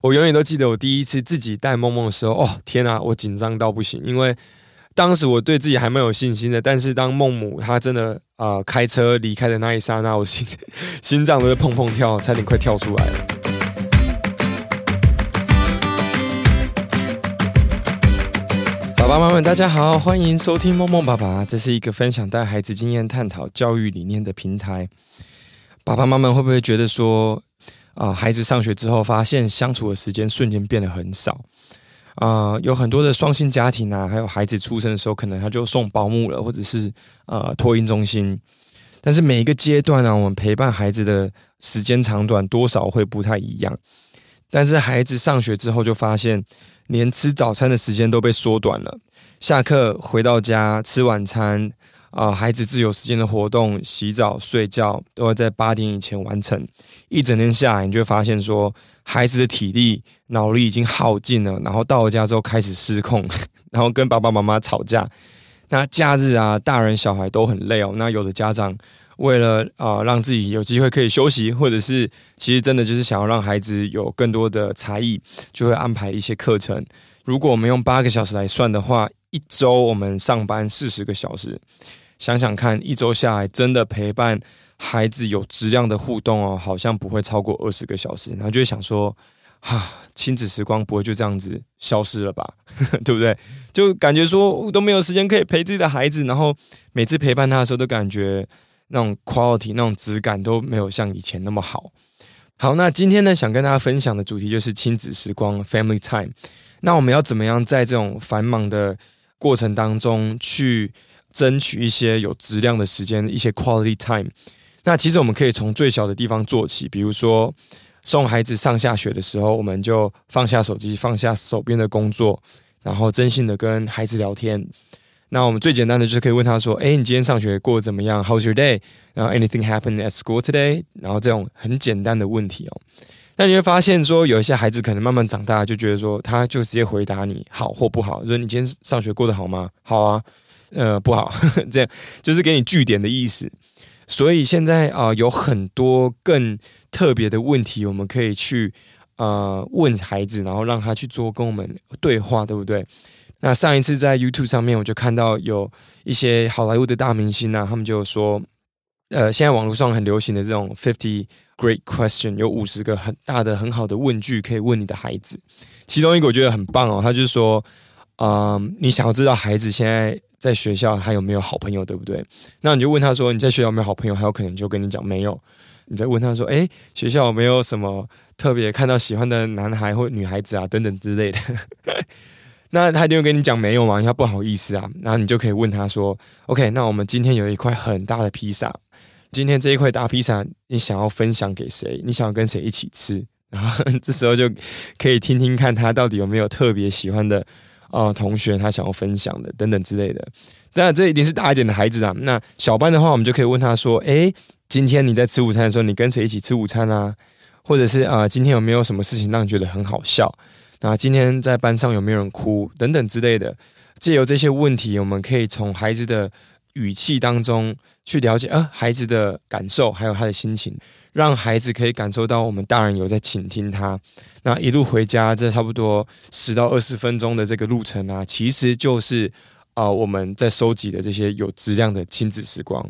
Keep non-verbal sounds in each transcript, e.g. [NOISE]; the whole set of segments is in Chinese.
我永远都记得我第一次自己带梦梦的时候，哦，天啊，我紧张到不行，因为当时我对自己还蛮有信心的。但是当梦母她真的啊、呃、开车离开的那一刹那，我心心脏都在砰砰跳，差点快跳出来了。爸爸妈妈们，大家好，欢迎收听梦梦爸爸，这是一个分享带孩子经验、探讨教育理念的平台。爸爸妈妈们会不会觉得说，啊，孩子上学之后，发现相处的时间瞬间变得很少。啊，有很多的双薪家庭啊，还有孩子出生的时候，可能他就送保姆了，或者是呃托婴中心。但是每一个阶段呢，我们陪伴孩子的时间长短多少会不太一样。但是孩子上学之后，就发现连吃早餐的时间都被缩短了。下课回到家吃晚餐。啊，孩子自由时间的活动、洗澡、睡觉，都会在八点以前完成。一整天下来，你就会发现说，孩子的体力、脑力已经耗尽了。然后到了家之后开始失控，[LAUGHS] 然后跟爸爸妈妈吵架。那假日啊，大人小孩都很累哦。那有的家长为了啊、让自己有机会可以休息，或者是其实真的就是想要让孩子有更多的才艺，就会安排一些课程。如果我们用八个小时来算的话，一周我们上班四十个小时，想想看，一周下来真的陪伴孩子有质量的互动哦，好像不会超过二十个小时。然后就会想说，哈，亲子时光不会就这样子消失了吧？[LAUGHS] 对不对？就感觉说都没有时间可以陪自己的孩子，然后每次陪伴他的时候，都感觉那种 quality、那种质感都没有像以前那么好。好，那今天呢，想跟大家分享的主题就是亲子时光 （family time）。那我们要怎么样在这种繁忙的过程当中去争取一些有质量的时间，一些 quality time。那其实我们可以从最小的地方做起，比如说送孩子上下学的时候，我们就放下手机，放下手边的工作，然后真心的跟孩子聊天。那我们最简单的就是可以问他说：“哎，你今天上学过得怎么样？How's your day？” 然后 “Anything happened at school today？” 然后这种很简单的问题哦。那你会发现说，有一些孩子可能慢慢长大，就觉得说，他就直接回答你好或不好，说你今天上学过得好吗？好啊，呃，不好，[LAUGHS] 这样就是给你句点的意思。所以现在啊、有很多更特别的问题，我们可以去呃问孩子，然后让他去做跟我们对话，对不对？那上一次在 YouTube 上面，我就看到有一些好莱坞的大明星啊，他们就说，呃，现在网络上很流行的这种 fifty。Great question，有五十个很大的、很好的问句可以问你的孩子。其中一个我觉得很棒哦，他就是说，嗯、你想要知道孩子现在在学校还有没有好朋友，对不对？那你就问他说，你在学校有没有好朋友？还有可能就跟你讲没有。你再问他说，诶，学校有没有什么特别看到喜欢的男孩或女孩子啊，等等之类的。[LAUGHS] 那他就跟你讲没有嘛，他不好意思啊。然后你就可以问他说，OK，那我们今天有一块很大的披萨。今天这一块大披萨，你想要分享给谁？你想要跟谁一起吃？然后这时候就可以听听看他到底有没有特别喜欢的啊同学，他想要分享的等等之类的。当然，这一定是大一点的孩子啊。那小班的话，我们就可以问他说：“诶，今天你在吃午餐的时候，你跟谁一起吃午餐啊？或者是啊、今天有没有什么事情让你觉得很好笑？那今天在班上有没有人哭？等等之类的。借由这些问题，我们可以从孩子的。”语气当中去了解，呃，孩子的感受，还有他的心情，让孩子可以感受到我们大人有在倾听他。那一路回家，这差不多十到二十分钟的这个路程啊，其实就是啊、我们在收集的这些有质量的亲子时光。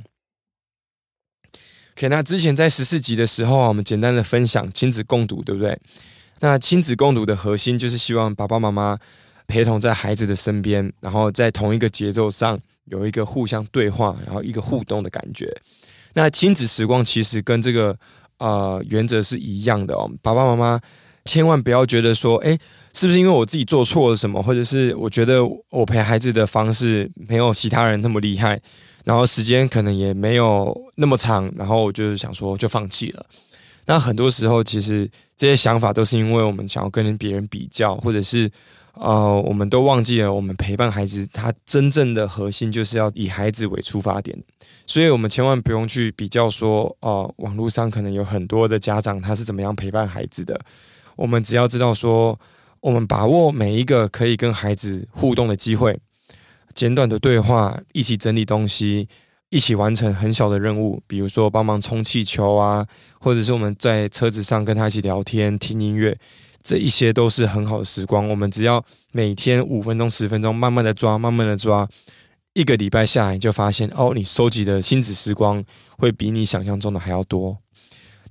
OK，那之前在十四集的时候啊，我们简单的分享亲子共读，对不对？那亲子共读的核心就是希望爸爸妈妈陪同在孩子的身边，然后在同一个节奏上。有一个互相对话，然后一个互动的感觉。那亲子时光其实跟这个呃原则是一样的哦。爸爸妈妈千万不要觉得说，诶，是不是因为我自己做错了什么，或者是我觉得我陪孩子的方式没有其他人那么厉害，然后时间可能也没有那么长，然后我就是想说就放弃了。那很多时候其实这些想法都是因为我们想要跟别人比较，或者是。呃，我们都忘记了，我们陪伴孩子，他真正的核心就是要以孩子为出发点，所以我们千万不用去比较说，呃，网络上可能有很多的家长他是怎么样陪伴孩子的，我们只要知道说，我们把握每一个可以跟孩子互动的机会，简短的对话，一起整理东西，一起完成很小的任务，比如说帮忙充气球啊，或者是我们在车子上跟他一起聊天、听音乐。这一些都是很好的时光。我们只要每天五分钟、十分钟，慢慢的抓，慢慢的抓，一个礼拜下来，就发现哦，你收集的亲子时光会比你想象中的还要多。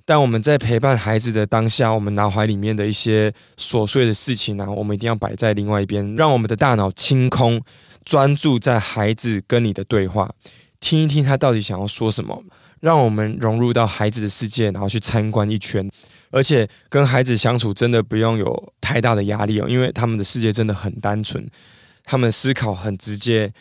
但我们在陪伴孩子的当下，我们脑海里面的一些琐碎的事情呢、啊，我们一定要摆在另外一边，让我们的大脑清空，专注在孩子跟你的对话，听一听他到底想要说什么，让我们融入到孩子的世界，然后去参观一圈。而且跟孩子相处真的不用有太大的压力哦，因为他们的世界真的很单纯，他们思考很直接，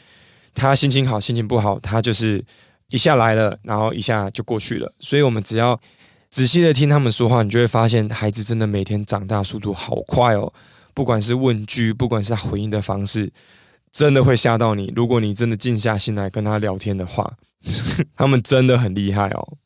他心情好，心情不好，他就是一下来了，然后一下就过去了。所以我们只要。仔细的听他们说话，你就会发现孩子真的每天长大速度好快哦。不管是问句，不管是回应的方式，真的会吓到你。如果你真的静下心来跟他聊天的话，[LAUGHS] 他们真的很厉害哦。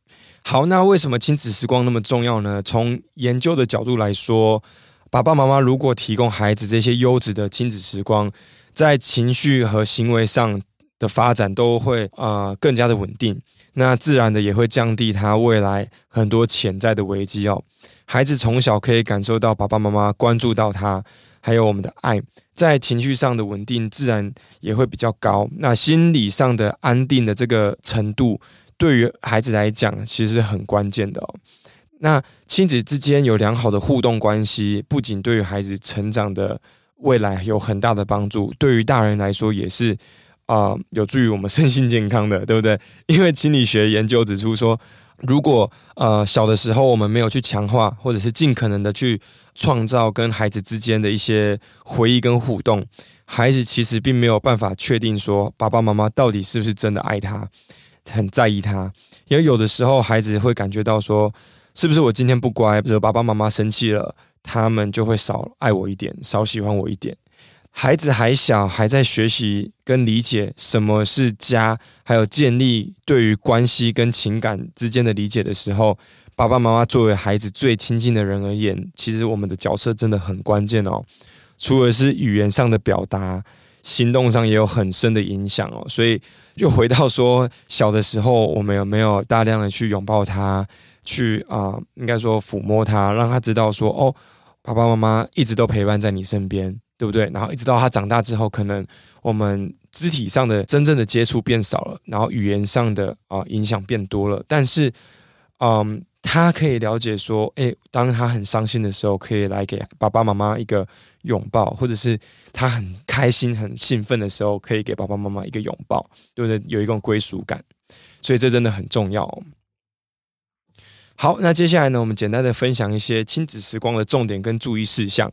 好，那为什么亲子时光那么重要呢？从研究的角度来说，爸爸妈妈如果提供孩子这些优质的亲子时光，在情绪和行为上的发展都会呃更加的稳定。那自然的也会降低他未来很多潜在的危机哦。孩子从小可以感受到爸爸妈妈关注到他，还有我们的爱，在情绪上的稳定自然也会比较高。那心理上的安定的这个程度，对于孩子来讲其实是很关键的哦。那亲子之间有良好的互动关系，不仅对于孩子成长的未来有很大的帮助，对于大人来说也是。啊、有助于我们 [LAUGHS] 身心健康的，对不对？因为心理学研究指出说，如果呃小的时候我们没有去强化，或者是尽可能的去创造跟孩子之间的一些回忆跟互动，孩子其实并没有办法确定说爸爸妈妈到底是不是真的爱他，很在意他。因为有的时候孩子会感觉到说，是不是我今天不乖，惹爸爸妈妈生气了，他们就会少爱我一点，少喜欢我一点。孩子还小，还在学习跟理解什么是家，还有建立对于关系跟情感之间的理解的时候，爸爸妈妈作为孩子最亲近的人而言，其实我们的角色真的很关键哦。除了是语言上的表达，行动上也有很深的影响哦。所以又回到说，小的时候我们有没有大量的去拥抱他，去啊、应该说抚摸他，让他知道说，哦，爸爸妈妈一直都陪伴在你身边。对不对？然后一直到他长大之后，可能我们肢体上的真正的接触变少了，然后语言上的啊、影响变多了。但是，嗯，他可以了解说，诶，当他很伤心的时候，可以来给爸爸妈妈一个拥抱，或者是他很开心、很兴奋的时候，可以给爸爸妈妈一个拥抱，对不对？有一种归属感，所以这真的很重要。好，那接下来呢，我们简单的分享一些亲子时光的重点跟注意事项。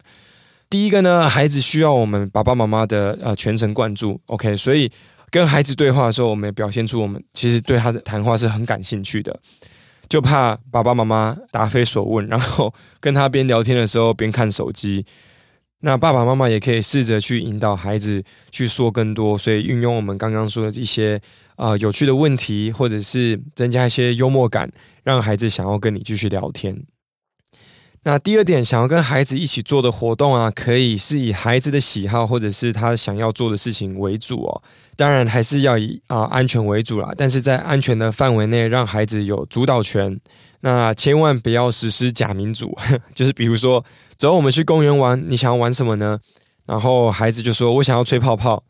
第一个呢，孩子需要我们爸爸妈妈的呃全神贯注，OK，所以跟孩子对话的时候，我们表现出我们其实对他的谈话是很感兴趣的，就怕爸爸妈妈答非所问，然后跟他边聊天的时候边看手机。那爸爸妈妈也可以试着去引导孩子去说更多，所以运用我们刚刚说的一些啊、呃、有趣的问题，或者是增加一些幽默感，让孩子想要跟你继续聊天。那第二点，想要跟孩子一起做的活动啊，可以是以孩子的喜好或者是他想要做的事情为主哦。当然还是要以啊安全为主啦，但是在安全的范围内，让孩子有主导权。那千万不要实施假民主，[LAUGHS] 就是比如说，走，我们去公园玩，你想要玩什么呢？然后孩子就说：“我想要吹泡泡。”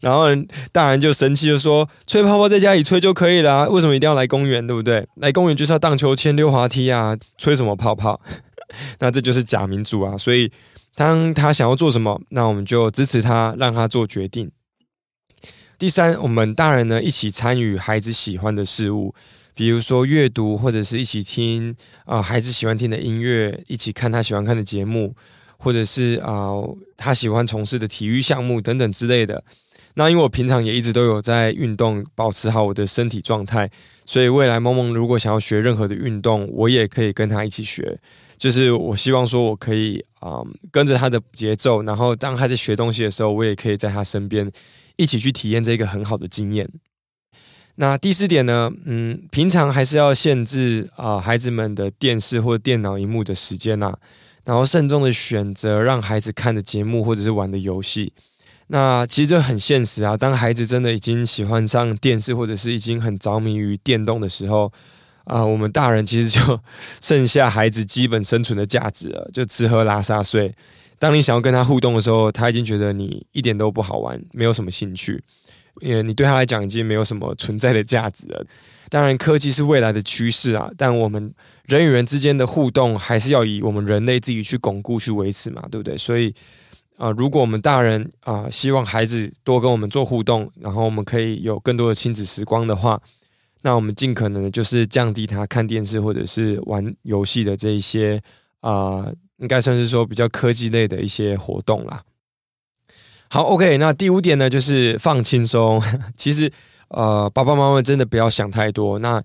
然后大人就生气的说：“吹泡泡在家里吹就可以了，为什么一定要来公园？对不对？来公园就是要荡秋千、溜滑梯啊，吹什么泡泡？[LAUGHS] 那这就是假民主啊！所以当他想要做什么，那我们就支持他，让他做决定。第三，我们大人呢，一起参与孩子喜欢的事物，比如说阅读，或者是一起听啊、孩子喜欢听的音乐，一起看他喜欢看的节目。”或者是啊、他喜欢从事的体育项目等等之类的。那因为我平常也一直都有在运动，保持好我的身体状态，所以未来萌萌如果想要学任何的运动，我也可以跟他一起学。就是我希望说我可以啊、跟着他的节奏，然后当他在学东西的时候，我也可以在他身边一起去体验这个很好的经验。那第四点呢，嗯，平常还是要限制啊、孩子们的电视或电脑荧幕的时间呐、啊。然后慎重的选择让孩子看的节目或者是玩的游戏，那其实这很现实啊。当孩子真的已经喜欢上电视或者是已经很着迷于电动的时候，啊、我们大人其实就剩下孩子基本生存的价值了，就吃喝拉撒睡。当你想要跟他互动的时候，他已经觉得你一点都不好玩，没有什么兴趣，因为你对他来讲已经没有什么存在的价值了。当然，科技是未来的趋势啊，但我们人与人之间的互动还是要以我们人类自己去巩固、去维持嘛，对不对？所以啊、如果我们大人啊、希望孩子多跟我们做互动，然后我们可以有更多的亲子时光的话，那我们尽可能的就是降低他看电视或者是玩游戏的这一些啊、应该算是说比较科技类的一些活动啦。好，OK，那第五点呢，就是放轻松。[LAUGHS] 其实。呃，爸爸妈妈真的不要想太多。那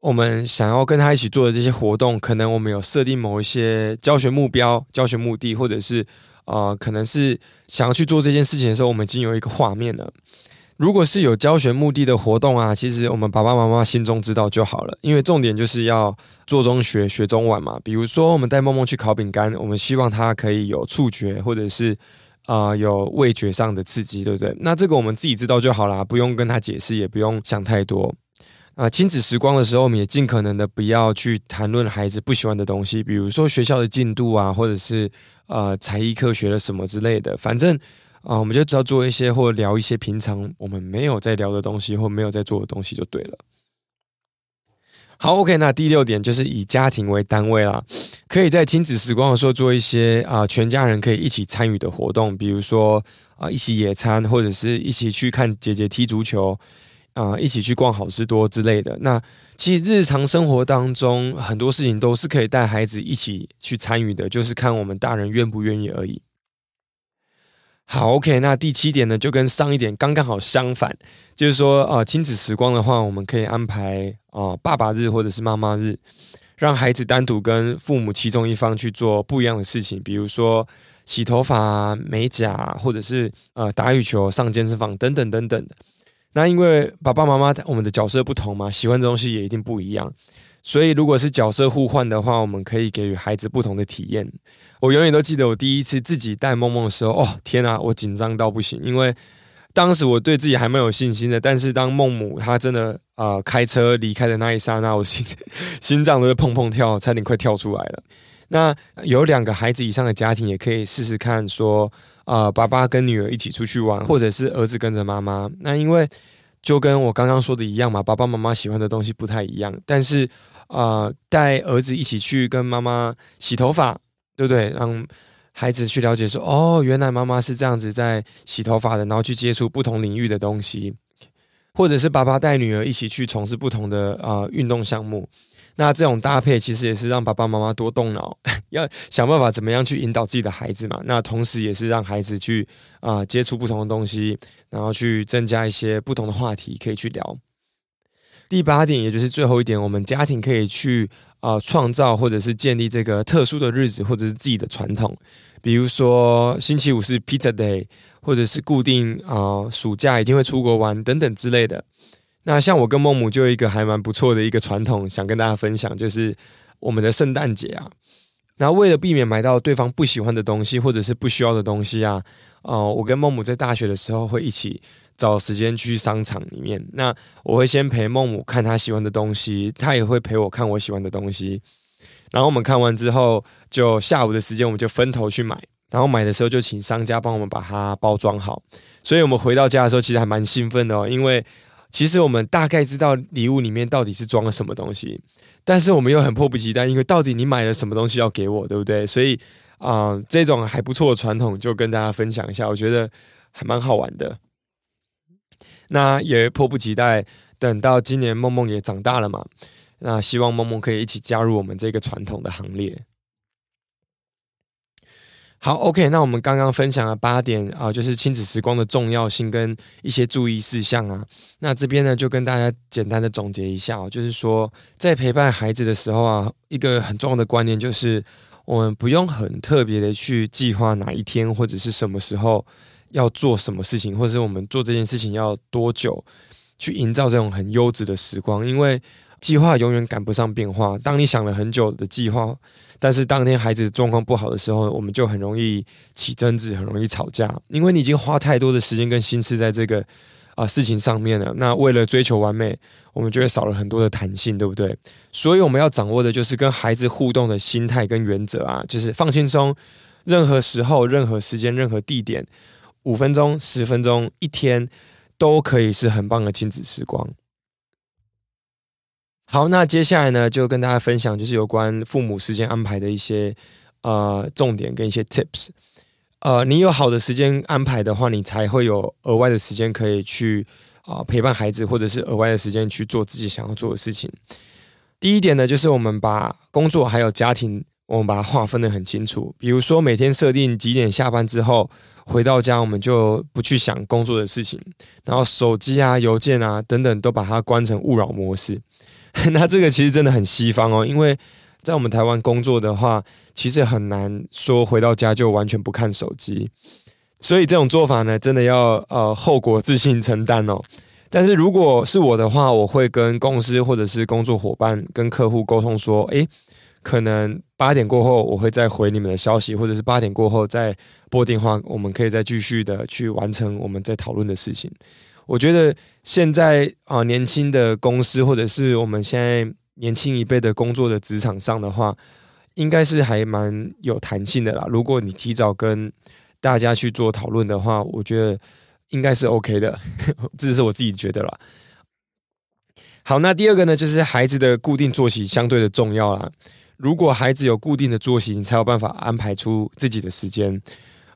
我们想要跟他一起做的这些活动，可能我们有设定某一些教学目标、教学目的，或者是呃，可能是想要去做这件事情的时候，我们已经有一个画面了。如果是有教学目的的活动啊，其实我们爸爸妈妈心中知道就好了，因为重点就是要做中学，学中玩嘛。比如说，我们带梦梦去烤饼干，我们希望他可以有触觉，或者是。啊、有味觉上的刺激，对不对？那这个我们自己知道就好啦，不用跟他解释，也不用想太多。啊、亲子时光的时候，我们也尽可能的不要去谈论孩子不喜欢的东西，比如说学校的进度啊，或者是呃才艺课学了什么之类的。反正啊、我们就只要做一些或聊一些平常我们没有在聊的东西，或没有在做的东西就对了。好，OK，那第六点就是以家庭为单位啦，可以在亲子时光的时候做一些啊、全家人可以一起参与的活动，比如说啊、一起野餐，或者是一起去看姐姐踢足球，啊、一起去逛好市多之类的。那其实日常生活当中很多事情都是可以带孩子一起去参与的，就是看我们大人愿不愿意而已。好，OK，那第七点呢，就跟上一点刚刚好相反，就是说，呃，亲子时光的话，我们可以安排、呃，爸爸日或者是妈妈日，让孩子单独跟父母其中一方去做不一样的事情，比如说洗头发、美甲，或者是呃打羽球、上健身房等等等等的。那因为爸爸妈妈我们的角色不同嘛，喜欢的东西也一定不一样。所以，如果是角色互换的话，我们可以给予孩子不同的体验。我永远都记得我第一次自己带梦梦的时候，哦，天啊，我紧张到不行，因为当时我对自己还蛮有信心的。但是当梦母她真的啊、开车离开的那一刹那，我心心脏都会砰砰跳，差点快跳出来了。那有两个孩子以上的家庭也可以试试看，说啊、爸爸跟女儿一起出去玩，或者是儿子跟着妈妈。那因为就跟我刚刚说的一样嘛，爸爸妈妈喜欢的东西不太一样，但是。啊、带儿子一起去跟妈妈洗头发，对不对？让孩子去了解说，哦，原来妈妈是这样子在洗头发的，然后去接触不同领域的东西，或者是爸爸带女儿一起去从事不同的啊、运动项目。那这种搭配其实也是让爸爸妈妈多动脑，要想办法怎么样去引导自己的孩子嘛。那同时也是让孩子去啊、接触不同的东西，然后去增加一些不同的话题可以去聊。第八点，也就是最后一点，我们家庭可以去啊、创造或者是建立这个特殊的日子，或者是自己的传统，比如说星期五是 Pizza Day，或者是固定啊、暑假一定会出国玩等等之类的。那像我跟孟母就有一个还蛮不错的一个传统，想跟大家分享，就是我们的圣诞节啊。那为了避免买到对方不喜欢的东西，或者是不需要的东西啊，哦、我跟孟母在大学的时候会一起。找时间去商场里面，那我会先陪孟母看她喜欢的东西，她也会陪我看我喜欢的东西。然后我们看完之后，就下午的时间我们就分头去买。然后买的时候就请商家帮我们把它包装好。所以我们回到家的时候，其实还蛮兴奋的哦，因为其实我们大概知道礼物里面到底是装了什么东西，但是我们又很迫不及待，因为到底你买了什么东西要给我，对不对？所以啊、这种还不错的传统就跟大家分享一下，我觉得还蛮好玩的。那也迫不及待，等到今年梦梦也长大了嘛，那希望梦梦可以一起加入我们这个传统的行列。好，OK，那我们刚刚分享了八点啊、就是亲子时光的重要性跟一些注意事项啊。那这边呢，就跟大家简单的总结一下、哦，就是说在陪伴孩子的时候啊，一个很重要的观念就是，我们不用很特别的去计划哪一天或者是什么时候。要做什么事情，或者是我们做这件事情要多久，去营造这种很优质的时光？因为计划永远赶不上变化。当你想了很久的计划，但是当天孩子状况不好的时候，我们就很容易起争执，很容易吵架。因为你已经花太多的时间跟心思在这个啊事情上面了。那为了追求完美，我们就会少了很多的弹性，对不对？所以我们要掌握的就是跟孩子互动的心态跟原则啊，就是放轻松，任何时候、任何时间、任何地点，五分钟、十分钟、一天，都可以是很棒的亲子时光。好，那接下来呢，就跟大家分享，就是有关父母时间安排的一些呃重点跟一些 tips。呃，你有好的时间安排的话，你才会有额外的时间可以去啊、陪伴孩子，或者是额外的时间去做自己想要做的事情。第一点呢，就是我们把工作还有家庭，我们把它划分得很清楚。比如说，每天设定几点下班之后回到家，我们就不去想工作的事情，然后手机啊、邮件啊等等都把它关成勿扰模式。[LAUGHS] 那这个其实真的很西方哦，因为在我们台湾工作的话，其实很难说回到家就完全不看手机，所以这种做法呢，真的要呃后果自行承担哦。但是如果是我的话，我会跟公司或者是工作伙伴、跟客户沟通说，诶，可能八点过后我会再回你们的消息，或者是八点过后再拨电话，我们可以再继续的去完成我们在讨论的事情。我觉得现在啊，年轻的公司或者是我们现在年轻一辈的工作的职场上的话，应该是还蛮有弹性的啦。如果你提早跟大家去做讨论的话，我觉得应该是 OK 的，[LAUGHS] 这是我自己觉得啦。好，那第二个呢，就是孩子的固定作息相对的重要啦。如果孩子有固定的作息，你才有办法安排出自己的时间。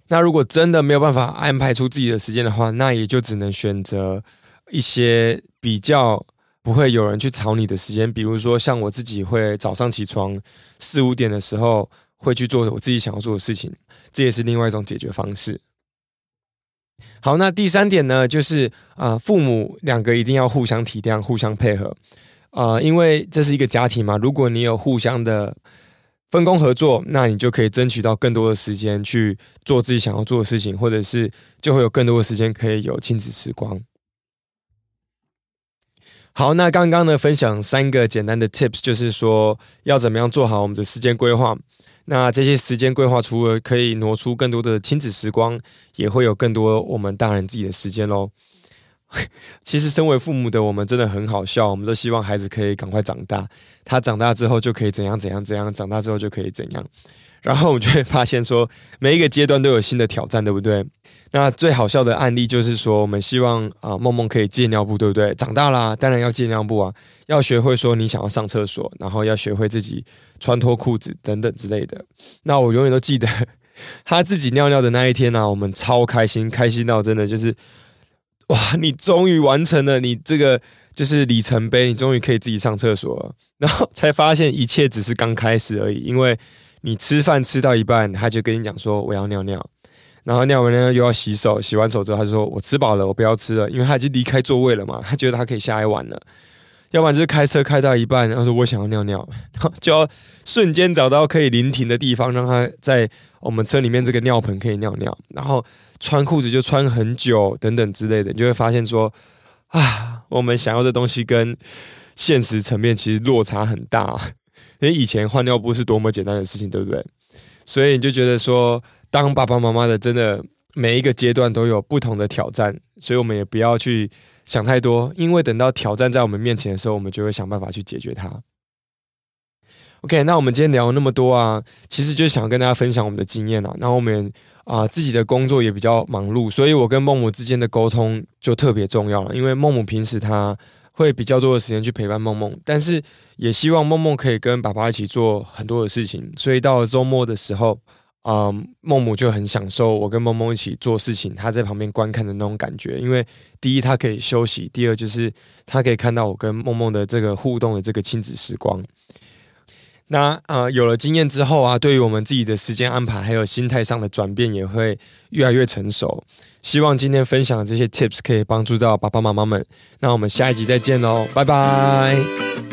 那如果真的没有办法安排出自己的时间的话，那也就只能选择一些比较不会有人去吵你的时间，比如说像我自己会早上起床四五点的时候会去做我自己想要做的事情，这也是另外一种解决方式。好，那第三点呢，就是啊、父母两个一定要互相体谅、互相配合、呃，因为这是一个家庭嘛，如果你有互相的。分工合作，那你就可以争取到更多的时间去做自己想要做的事情，或者是就会有更多的时间可以有亲子时光。好，那刚刚呢，分享三个简单的 tips，就是说要怎么样做好我们的时间规划。那这些时间规划除了可以挪出更多的亲子时光，也会有更多我们大人自己的时间喽。[LAUGHS] 其实，身为父母的我们真的很好笑，我们都希望孩子可以赶快长大，他长大之后就可以怎样怎样怎样，长大之后就可以怎样。然后我们就会发现说，每一个阶段都有新的挑战，对不对？那最好笑的案例就是说，我们希望啊，梦梦可以戒尿布，对不对？长大啦，当然要戒尿布啊，要学会说你想要上厕所，然后要学会自己穿脱裤子等等之类的。那我永远都记得 [LAUGHS] 他自己尿尿的那一天呢、啊，我们超开心，开心到真的就是。哇！你终于完成了你这个就是里程碑，你终于可以自己上厕所了。然后才发现一切只是刚开始而已，因为你吃饭吃到一半，他就跟你讲说我要尿尿，然后尿完尿又要洗手，洗完手之后他就说我吃饱了，我不要吃了，因为他已经离开座位了嘛，他觉得他可以下一碗了。要不然就是开车开到一半，然后说我想要尿尿，[LAUGHS] 然后就要瞬间找到可以临停的地方，让他在我们车里面这个尿盆可以尿尿，然后。穿裤子就穿很久，等等之类的，你就会发现说，啊，我们想要的东西跟现实层面其实落差很大。[LAUGHS] 因为以前换尿布是多么简单的事情，对不对？所以你就觉得说，当爸爸妈妈的，真的每一个阶段都有不同的挑战，所以我们也不要去想太多，因为等到挑战在我们面前的时候，我们就会想办法去解决它。OK，那我们今天聊了那么多啊，其实就想跟大家分享我们的经验啊。然后我们啊、自己的工作也比较忙碌，所以我跟孟母之间的沟通就特别重要了。因为孟母平时她会比较多的时间去陪伴梦梦，但是也希望梦梦可以跟爸爸一起做很多的事情。所以到了周末的时候，啊、呃，孟母就很享受我跟梦梦一起做事情，她在旁边观看的那种感觉。因为第一，她可以休息；第二，就是她可以看到我跟梦梦的这个互动的这个亲子时光。那呃，有了经验之后啊，对于我们自己的时间安排还有心态上的转变，也会越来越成熟。希望今天分享的这些 tips 可以帮助到爸爸妈妈们。那我们下一集再见喽，拜拜。